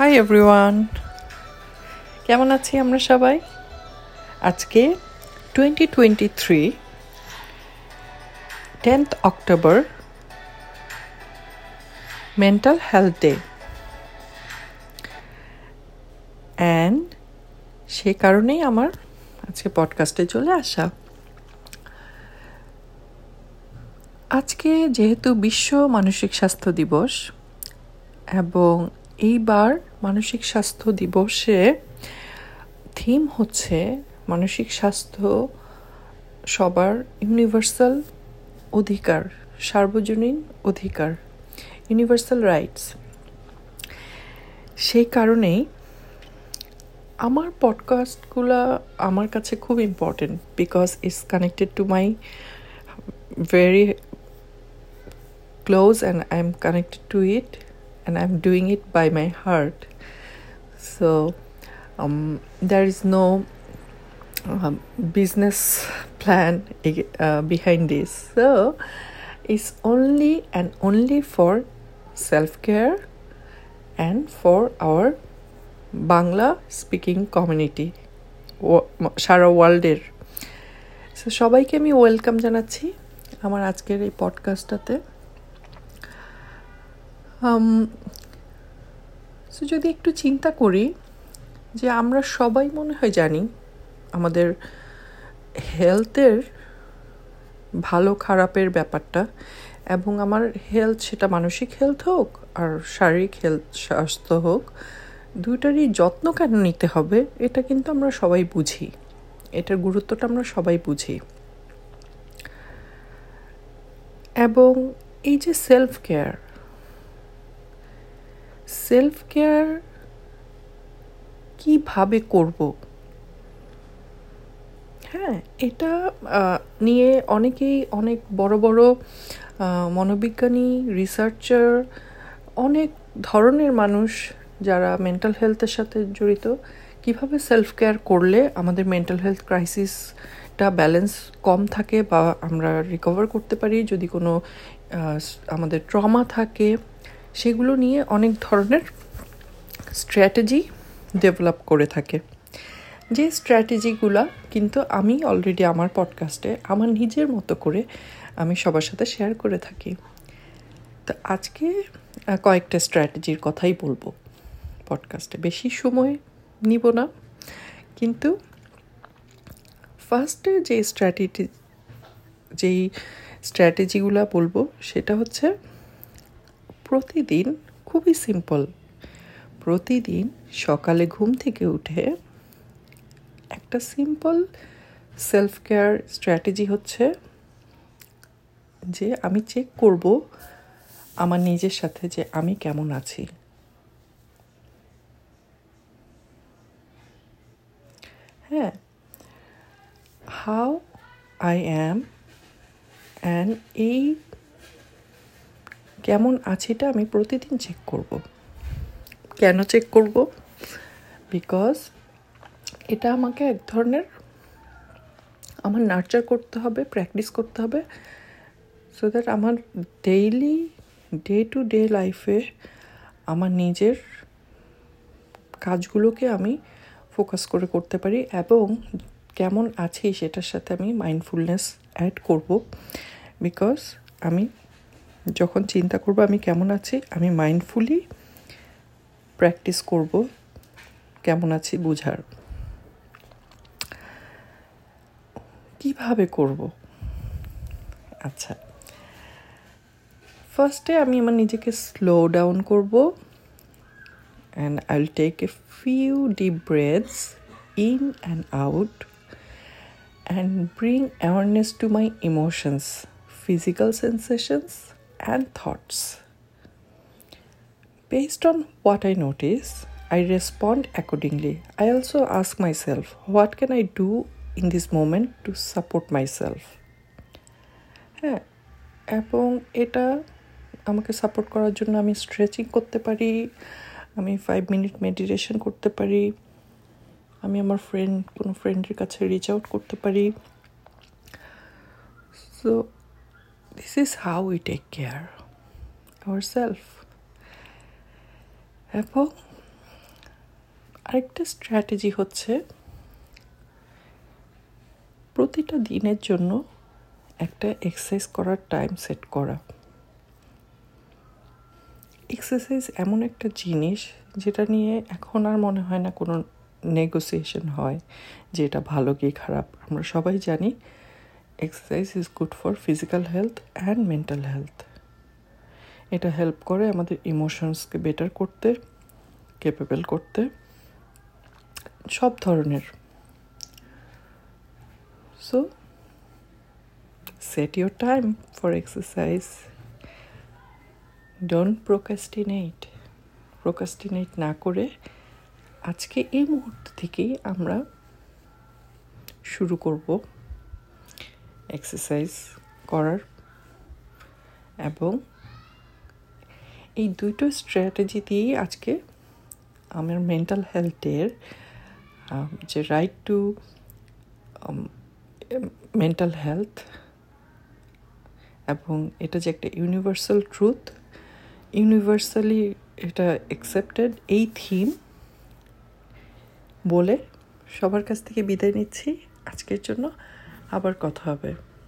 Hi everyone কেমন আছি আমরা সবাই? আজকে twenty twenty three tenth October mental health day and সে কারণেই আমার আজকে পডকাস্টে চলে আসা। আজকে যেহেতু বিশ্ব মানসিক স্বাস্থ্য দিবস এবং এইবার মানসিক স্বাস্থ্য দিবসে থিম হচ্ছে মানসিক স্বাস্থ্য সবার ইউনিভার্সাল অধিকার, সার্বজনীন অধিকার ইউনিভার্সাল রাইটস সেই কারণেই আমার পডকাস্টগুলো আমার কাছে খুব important because it's connected to my very close and I am connected to it. And I'm doing it by my heart. So um, there is no um, business plan uh, behind this. So it's only and only for self care and for our Bangla speaking community সারা ওয়ার্ল্ডের সবাইকে আমি welcome জানাচ্ছি আমার আজকের এই পডকাস্টটাতে so যদি একটু চিন্তা করি যে আমরা সবাই মনে হয় জানি আমাদের হেলথের ভালো খারাপের ব্যাপারটা এবং আমার হেলথ সেটা মানসিক হেলথ হোক আর শারীরিক হেলথ স্বাস্থ্য হোক, দুইটারই যত্ন কেন নিতে হবে এটা কিন্তু আমরা সবাই বুঝি। এটার গুরুত্বটা আমরা সবাই বুঝি। এবং এই যে সেলফ কেয়ার সেলফ কেয়ার কীভাবে করব? হ্যাঁ এটা নিয়ে অনেকেই অনেক বড় বড় মনোবিজ্ঞানী রিসার্চার অনেক ধরনের মানুষ যারা মেন্টাল হেলথের সাথে জড়িত, কীভাবে সেলফ কেয়ার করলে আমাদের মেন্টাল হেলথ ক্রাইসিসটা ব্যালেন্স কম থাকে বা আমরা রিকভার করতে পারি, যদি কোনো আমাদের ট্রমা থাকে সেগুলো নিয়ে অনেক ধরনের স্ট্র্যাটেজি ডেভেলপ করে থাকে। যে স্ট্র্যাটেজিগুলো কিন্তু আমি অলরেডি আমার পডকাস্টে আমার নিজের মতো করে আমি সবার সাথে শেয়ার করে থাকি। তো আজকে কয়েকটা স্ট্র্যাটেজির কথাই বলব পডকাস্টে বেশি সময় নিব না, কিন্তু ফার্স্টে যে স্ট্র্যাটেজি যেই স্ট্র্যাটেজিগুলো বলব সেটা হচ্ছে প্রতিদিন খুবই সিম্পল প্রতিদিন সকালে ঘুম থেকে উঠে একটা সিম্পল সেলফ কেয়ার স্ট্র্যাটেজি হচ্ছে যে আমি চেক করব আমার নিজের সাথে যে আমি কেমন আছি। হ্যাঁ হাউ আই অ্যাম অ্যান্ড এই কেমন আছিটা আমি প্রতিদিন চেক করব। কেন চেক করব? বিকজ এটা আমাকে এক ধরনের আমার নার্চার করতে হবে প্র্যাকটিস করতে হবে সো দ্যাট আমার ডেইলি ডে টু ডে লাইফে আমার নিজের কাজগুলোকে আমি ফোকাস করে করতে পারি এবং কেমন আছি সেটার সাথে আমি মাইন্ডফুলনেস অ্যাড করব। বিকজ আমি যখন চিন্তা করব আমি কেমন আছি, আমি মাইন্ডফুলি প্র্যাকটিস করব কেমন আছি বোঝার। কীভাবে করব? আচ্ছা। ফার্স্টে আমি আমার নিজেকে স্লো ডাউন করব and I will take a few deep breaths in and out and bring awareness to my emotions physical sensations and thoughts. Based on what I notice, I respond accordingly. I also ask myself, what can I do in this moment to support myself? হ্যাঁ এবং এটা আমাকে support করার জন্য আমি stretching করতে পারি আমি ফাইভ মিনিট মেডিটেশন করতে পারি আমি আমার ফ্রেন্ড কোনো ফ্রেন্ডের কাছে রিচ আউট করতে পারি so this is how we take care ourselves এবং আরেকটা স্ট্র্যাটেজি হচ্ছে প্রতিটা দিনের জন্য একটা এক্সারসাইজ করার টাইম সেট করা। এক্সারসাইজ এমন একটা জিনিস যেটা নিয়ে এখন আর মনে হয় না কোনো নেগোসিয়েশন হয় যে এটা ভালো কি খারাপ। আমরা সবাই জানি exercise is good for physical health and mental health এটা হেল্প করে আমাদের ইমোশনসকে বেটার করতে কেপেবল করতে, সব ধরনের। So set your time for exercise don't procrastinate procrastinate না করে আজকে এই মুহূর্ত থেকেই আমরা শুরু করব। এক্সারসাইজ করার এবং এই দুটো স্ট্র্যাটেজি দিয়েই আজকে আমার মেন্টাল হেলথের যে রাইট টু মেন্টাল হেলথ এবং এটা যে একটা ইউনিভার্সাল ট্রুথ ইউনিভার্সালি এটা অ্যাকসেপ্টেড এই থিম বলে সবার কাছ থেকে বিদায় নিচ্ছি আজকের জন্য। আবার কথা হবে।